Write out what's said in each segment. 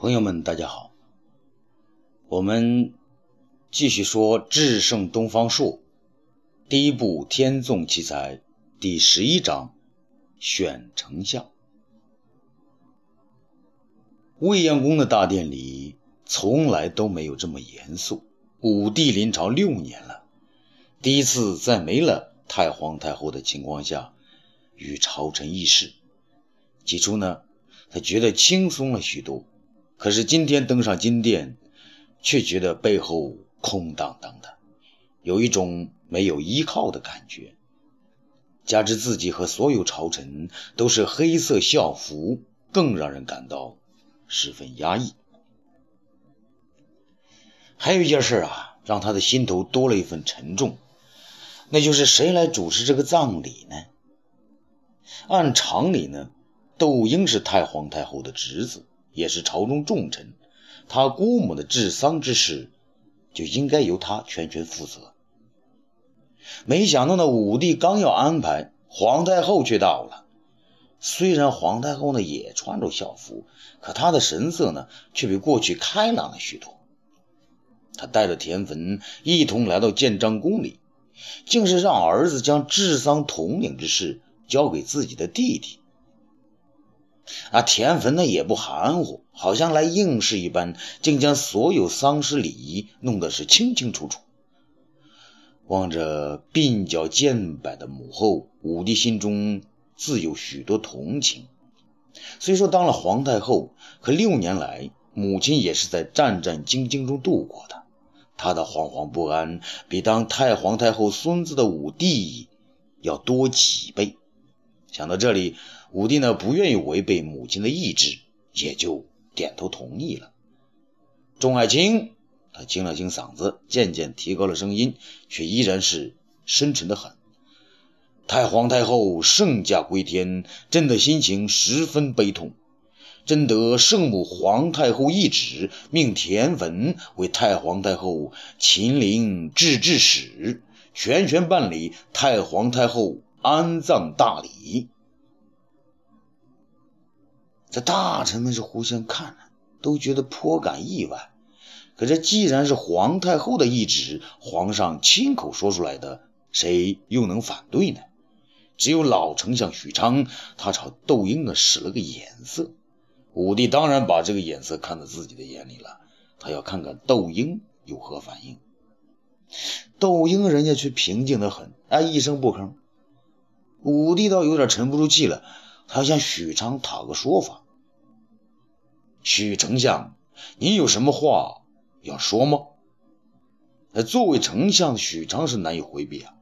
朋友们，大家好。我们继续说《智胜东方朔》第一部《天纵奇才》第十一章“选丞相”。未央宫的大殿里从来都没有这么严肃。武帝临朝六年了，第一次在没了太皇太后的情况下与朝臣议事。起初呢，他觉得轻松了许多。可是今天登上金殿，却觉得背后空荡荡的，有一种没有依靠的感觉。加之自己和所有朝臣都是黑色校服，更让人感到十分压抑。还有一件事啊，让他的心头多了一份沉重，那就是谁来主持这个葬礼呢？按常理呢，窦婴是太皇太后的侄子。也是朝中重臣，他姑母的治丧之事就应该由他全权负责。没想到呢，武帝刚要安排，皇太后却到了。虽然皇太后呢也穿着校服，可她的神色呢却比过去开朗了许多。她带着田汾一同来到建章宫里，竟是让儿子将治丧统领之事交给自己的弟弟。啊，田汾呢也不含糊，好像来应试一般，竟将所有丧事礼仪弄得是清清楚楚。望着鬓角渐白的母后，武帝心中自有许多同情。虽说当了皇太后，可六年来母亲也是在战战兢兢中度过的，她的惶惶不安比当太皇太后孙子的武帝要多几倍。想到这里。武帝呢不愿意违背母亲的意志，也就点头同意了。众爱卿，他清了清嗓子，渐渐提高了声音，却依然是深沉的很。太皇太后圣驾归天，朕的心情十分悲痛。朕得圣母皇太后懿旨，命田文为太皇太后秦陵制置使，全权办理太皇太后安葬大礼。这大臣们是互相看了，都觉得颇感意外。可这既然是皇太后的懿旨，皇上亲口说出来的，谁又能反对呢？只有老丞相许昌，他朝窦婴呢使了个眼色。武帝当然把这个眼色看在自己的眼里了，他要看看窦婴有何反应。窦婴人家却平静得很，哎，一声不吭。武帝倒有点沉不住气了。他向许昌讨个说法。许丞相，你有什么话要说吗？那作为丞相许昌是难以回避啊！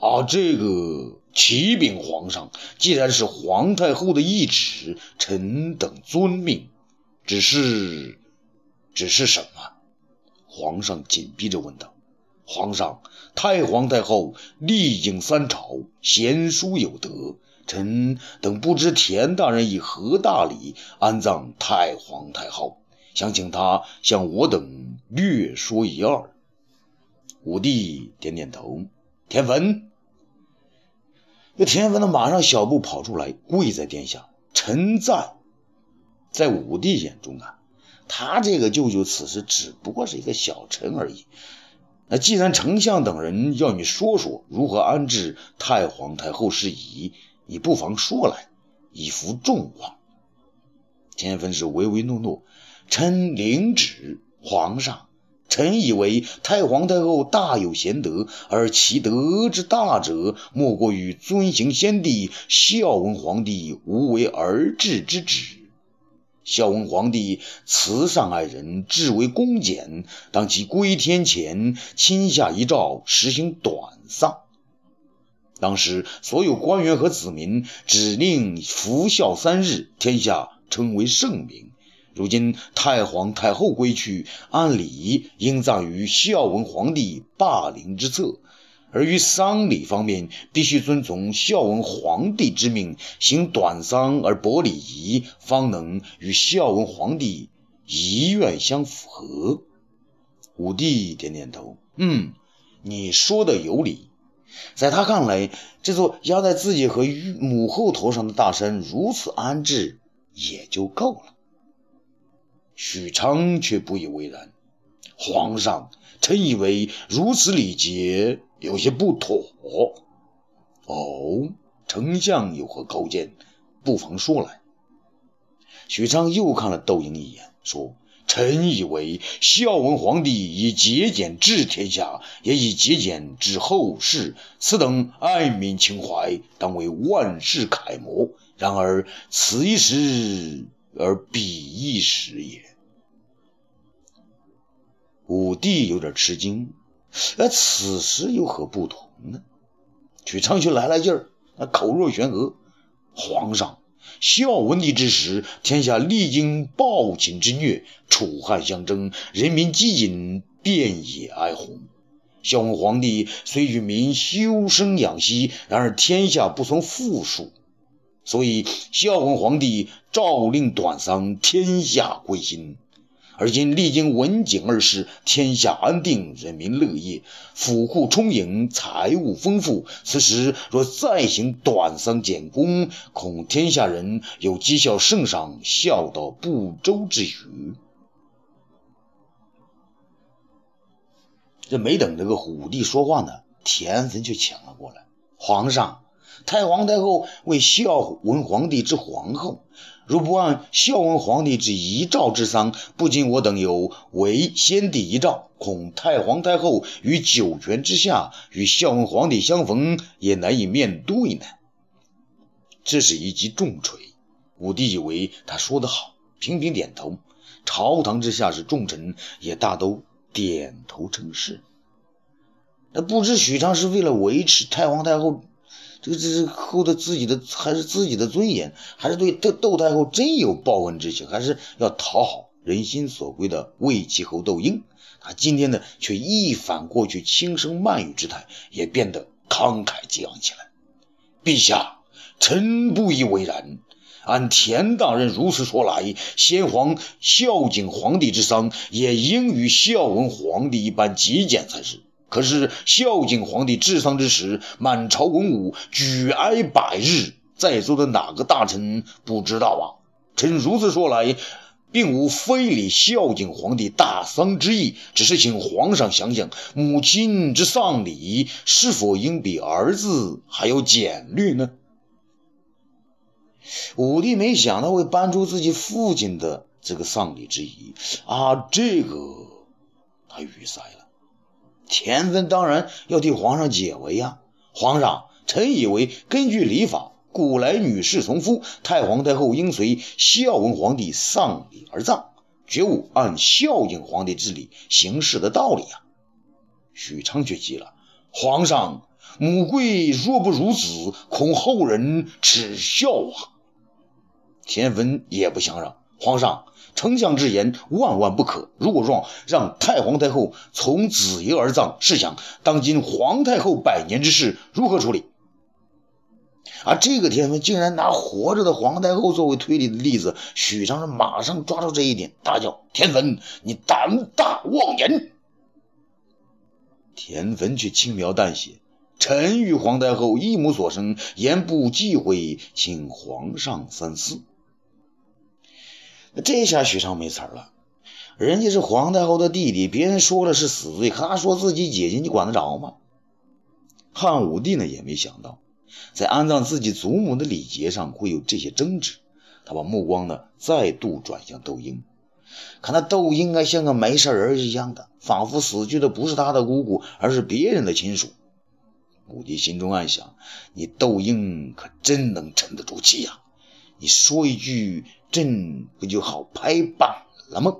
啊，这个启禀皇上，既然是皇太后的懿旨，臣等遵命。只是，只是什么？皇上紧逼着问道。皇上，太皇太后历经三朝，贤淑有德。臣等不知田大人以何大礼安葬太皇太后，想请他向我等略说一二。武帝点点头。田文，那田文呢？马上小步跑出来，跪在殿下。臣在。在武帝眼中啊，他这个舅舅此时只不过是一个小臣而已。那既然丞相等人要你说说如何安置太皇太后事宜。你不妨说来，以服众望。田汾是唯唯诺诺，臣领旨。皇上，臣以为太皇太后大有贤德，而其德之大者，莫过于遵行先帝孝文皇帝无为而治之旨。孝文皇帝慈善爱人，至为恭俭，当其归天前亲下遗诏，实行短丧。当时所有官员和子民只令服孝三日，天下称为圣明。如今太皇太后归去，按理应葬于孝文皇帝霸陵之侧，而于丧礼方面，必须遵从孝文皇帝之命，行短丧而薄礼仪，方能与孝文皇帝遗愿相符合。武帝点点头，嗯，你说的有理。在他看来，这座压在自己和母后头上的大山如此安置也就够了。许昌却不以为然。皇上，臣以为如此礼节有些不妥。哦，丞相有何高见？不妨说来。许昌又看了窦婴一眼，说：“臣以为孝文皇帝以节俭治天下，也以节俭治后世，此等爱民情怀，当为万世楷模。然而此一时，而彼一时也。”武帝有点吃惊，哎，此时有何不同呢？许昌却来了劲儿，口若悬河。皇上，孝文帝之时，天下历经暴秦之虐，楚汉相争，人民饥馑，遍野哀鸿。孝文皇帝虽与民修身养息，然而天下不从富庶，所以孝文皇帝诏令短丧，天下归心。而今历经文景二世，天下安定，人民乐业，府库充盈，财物丰富。此时若再行短丧简功，恐天下人有讥笑圣上孝道不周之余。这没等这个武帝说话呢，田汾却抢了过来：“皇上。”太皇太后为孝文皇帝之皇后，如不按孝文皇帝之遗诏治丧，不仅我等有违先帝遗诏，恐太皇太后于九泉之下与孝文皇帝相逢，也难以面对呢。这是一记重锤。武帝以为他说得好，频频点头。朝堂之下是重臣，也大都点头称是。那不知许昌是为了维持太皇太后。这个这是后的自己的还是自己的尊严，还是对窦窦太后真有报恩之情，还是要讨好人心所归的魏齐侯窦婴？他今天呢，却一反过去轻声慢语之态，也变得慷慨激昂起来。陛下，臣不以为然。按田大人如此说来，先皇孝景皇帝之丧，也应与孝文皇帝一般极简才是。可是孝景皇帝治丧之时，满朝文武举哀百日，在座的哪个大臣不知道啊？臣如此说来，并无非礼孝景皇帝大丧之意，只是请皇上想想，母亲之丧礼是否应比儿子还要简略呢？武帝没想到会搬出自己父亲的这个丧礼之仪啊，这个他语塞了。田汾当然要替皇上解围呀！皇上，臣以为根据礼法，古来女士从夫，太皇太后应随孝文皇帝丧礼而葬，绝无按孝景皇帝之礼行事的道理呀。许昌却急了：“皇上，母贵若不如子，恐后人耻笑啊！”田汾也不相让，皇上。丞相之言万万不可。如果说让太皇太后从子爷而葬，试想当今皇太后百年之事如何处理？而这个天分竟然拿活着的皇太后作为推理的例子，许昌是马上抓住这一点，大叫：“田汾，你胆大妄言！”田汾却轻描淡写：“臣与皇太后一母所生，言不忌讳，请皇上三思。”这下许昌没词儿了，人家是皇太后的弟弟，别人说了是死罪，他说自己姐姐，你管得着吗？汉武帝呢也没想到，在安葬自己祖母的礼节上会有这些争执，他把目光呢再度转向窦婴，看那窦婴啊像个没事人一样的，仿佛死去的不是他的姑姑，而是别人的亲属。武帝心中暗想：你窦婴可真能沉得住气呀！你说一句。朕不就好拍板了吗？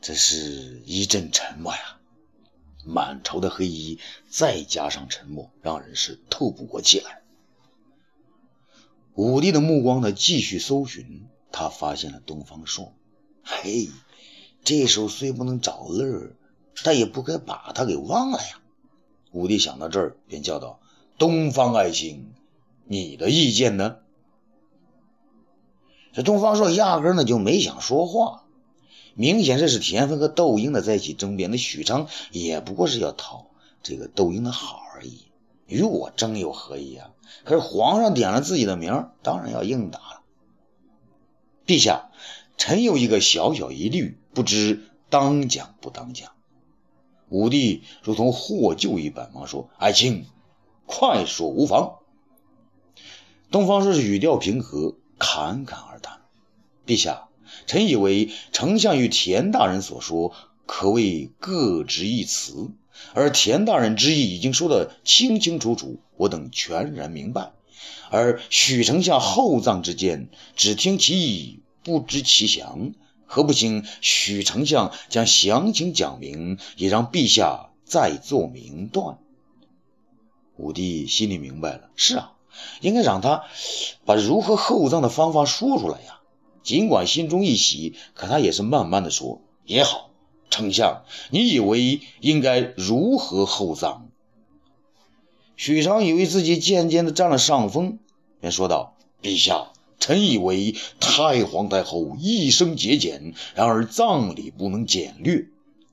这是一阵沉默呀，满朝的黑衣再加上沉默，让人是透不过气来。武帝的目光呢，继续搜寻，他发现了东方朔。嘿，这时候虽不能找乐，但也不该把他给忘了呀。武帝想到这儿，便叫道：“东方爱卿，你的意见呢？”这东方朔压根呢就没想说话，明显这是田丰和窦婴的在一起争辩。那许昌也不过是要讨这个窦婴的好而已，与我争有何意啊？可是皇上点了自己的名，当然要应答了。陛下，臣有一个小小疑虑，不知当讲不当讲。武帝如同获救一般，忙说：“爱卿，快说无妨。”东方朔是语调平和，侃侃而谈：“陛下，臣以为丞相与田大人所说，可谓各执一词，而田大人之意已经说得清清楚楚，我等全然明白。而许丞相厚葬之间，只听其意，不知其详。”何不请许丞相将详情讲明，也让陛下再做明断？武帝心里明白了，是啊，应该让他把如何厚葬的方法说出来呀。尽管心中一喜，可他也是慢慢的说：“也好，丞相，你以为应该如何厚葬？”许昌以为自己渐渐的占了上风，便说道：“陛下。”臣以为太皇太后一生节俭，然而葬礼不能简略。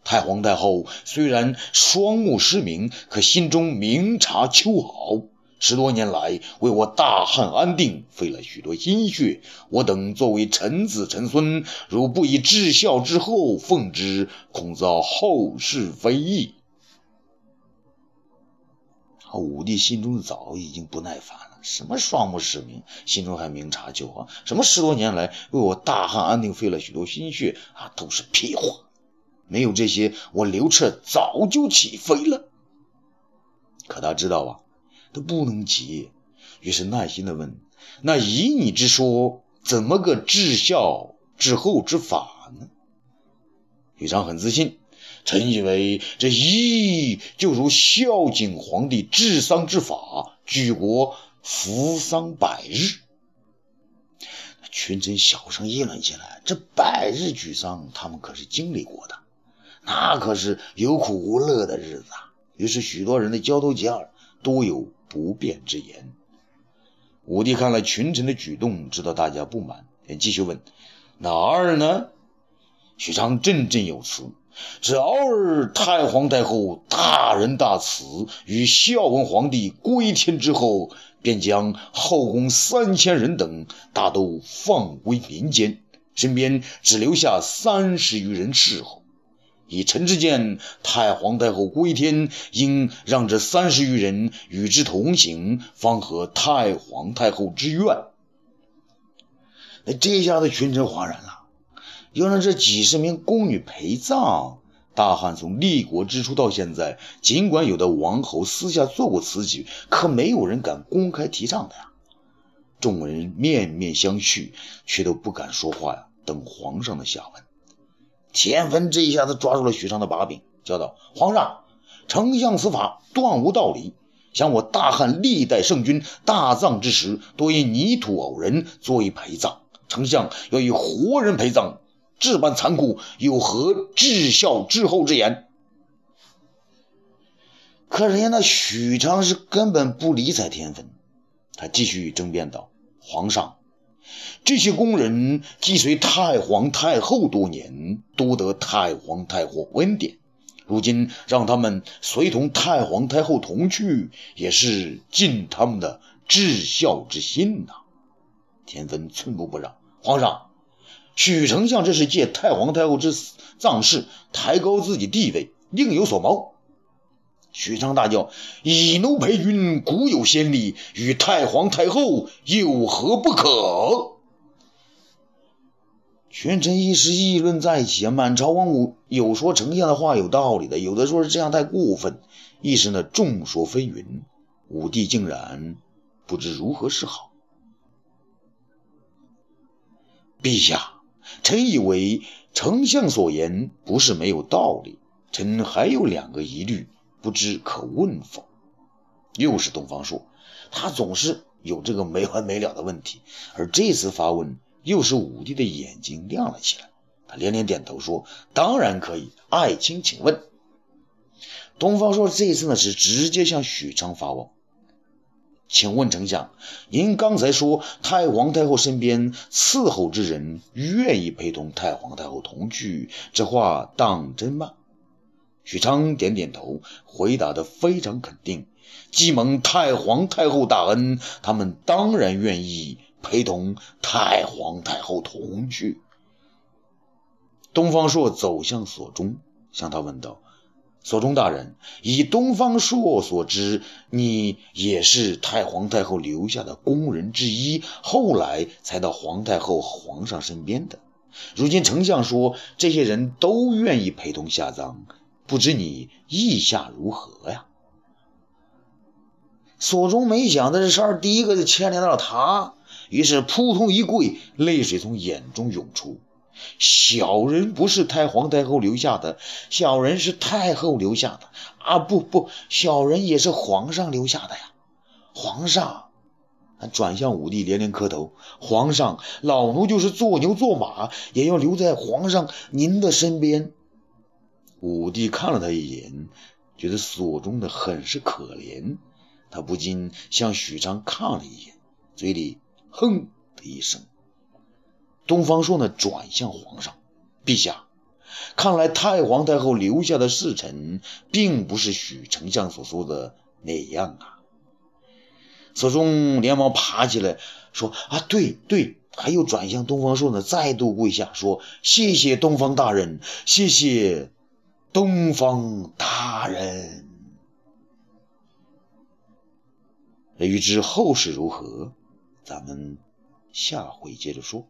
太皇太后虽然双目失明，可心中明察秋毫。十多年来为我大汉安定费了许多心血，我等作为臣子臣孙，如不以至孝之后奉之，恐遭后世非议。武帝心中早已经不耐烦了。什么双目失明，心中还明察秋毫？什么十多年来为我大汉安定费了许多心血啊，都是屁话！没有这些，我刘彻早就起飞了。可他知道啊，都不能急，于是耐心的问：“那以你之说，怎么个治孝治厚之法呢？”许昌很自信：“臣以为这一就如孝景皇帝治丧之法，举国。”扶丧百日，群臣小声议论起来。这百日举丧，他们可是经历过的，那可是有苦无乐的日子啊。于是许多人的交头接耳，多有不便之言。武帝看了群臣的举动，知道大家不满，便继续问：“哪儿呢？”许昌振振有词：“这偶尔太皇太后大仁大慈，与孝文皇帝归天之后。”便将后宫三千人等大都放归民间，身边只留下三十余人侍候。以臣之见，太皇太后归天，应让这三十余人与之同行，方合太皇太后之愿。那这下子群臣哗然了，要让这几十名宫女陪葬。大汉从立国之初到现在，尽管有的王侯私下做过此举，可没有人敢公开提倡的呀。众人面面相觑，却都不敢说话呀，等皇上的下文。田汾这一下子抓住了许昌的把柄，叫道：“皇上，丞相此法断无道理。想我大汉历代圣君大葬之时，多以泥土偶人作为陪葬，丞相要以活人陪葬。”这般残酷，有何至孝至厚之言？可人家那许昌是根本不理睬田汾，他继续争辩道：“皇上，这些宫人既随太皇太后多年，多得太皇太后恩典，如今让他们随同太皇太后同去，也是尽他们的至孝之心呐。”田汾寸步不让：“皇上。”许丞相这是借太皇太后之葬事抬高自己地位，另有所谋。许昌大叫：“以奴陪君，古有先例，与太皇太后有何不可？”群臣一时议论在一起啊，满朝文武有说丞相的话有道理的，有的说是这样太过分，一时呢众说纷纭。武帝竟然不知如何是好。陛下。臣以为丞相所言不是没有道理，臣还有两个疑虑，不知可问否？又是东方朔，他总是有这个没完没了的问题，而这次发问又是武帝的眼睛亮了起来，他连连点头说：“当然可以，爱卿请问。”东方朔这一次呢是直接向许昌发问。请问丞相，您刚才说太皇太后身边伺候之人愿意陪同太皇太后同去，这话当真吗？许昌点点头，回答得非常肯定。既蒙太皇太后大恩，他们当然愿意陪同太皇太后同去。东方朔走向所中，向他问道：“所中大人，以东方朔所知，你也是太皇太后留下的宫人之一，后来才到皇太后、皇上身边的。如今丞相说这些人都愿意陪同下葬，不知你意下如何呀？”所中没想到这事儿第一个就牵连到了他，于是扑通一跪，泪水从眼中涌出。小人不是太皇太后留下的，小人是太后留下的啊！不不，小人也是皇上留下的呀！皇上，他转向武帝连连磕头：“皇上，老奴就是做牛做马，也要留在皇上您的身边。”武帝看了他一眼，觉得所中的很是可怜。他不禁向许昌看了一眼，嘴里哼的一声。东方朔呢，转向皇上：“陛下，看来太皇太后留下的侍臣，并不是许丞相所说的那样啊。”所中连忙爬起来说：“啊，对对！”还有转向东方朔呢，再度跪下说：“谢谢东方大人，谢谢东方大人。”欲知后事如何，咱们下回接着说。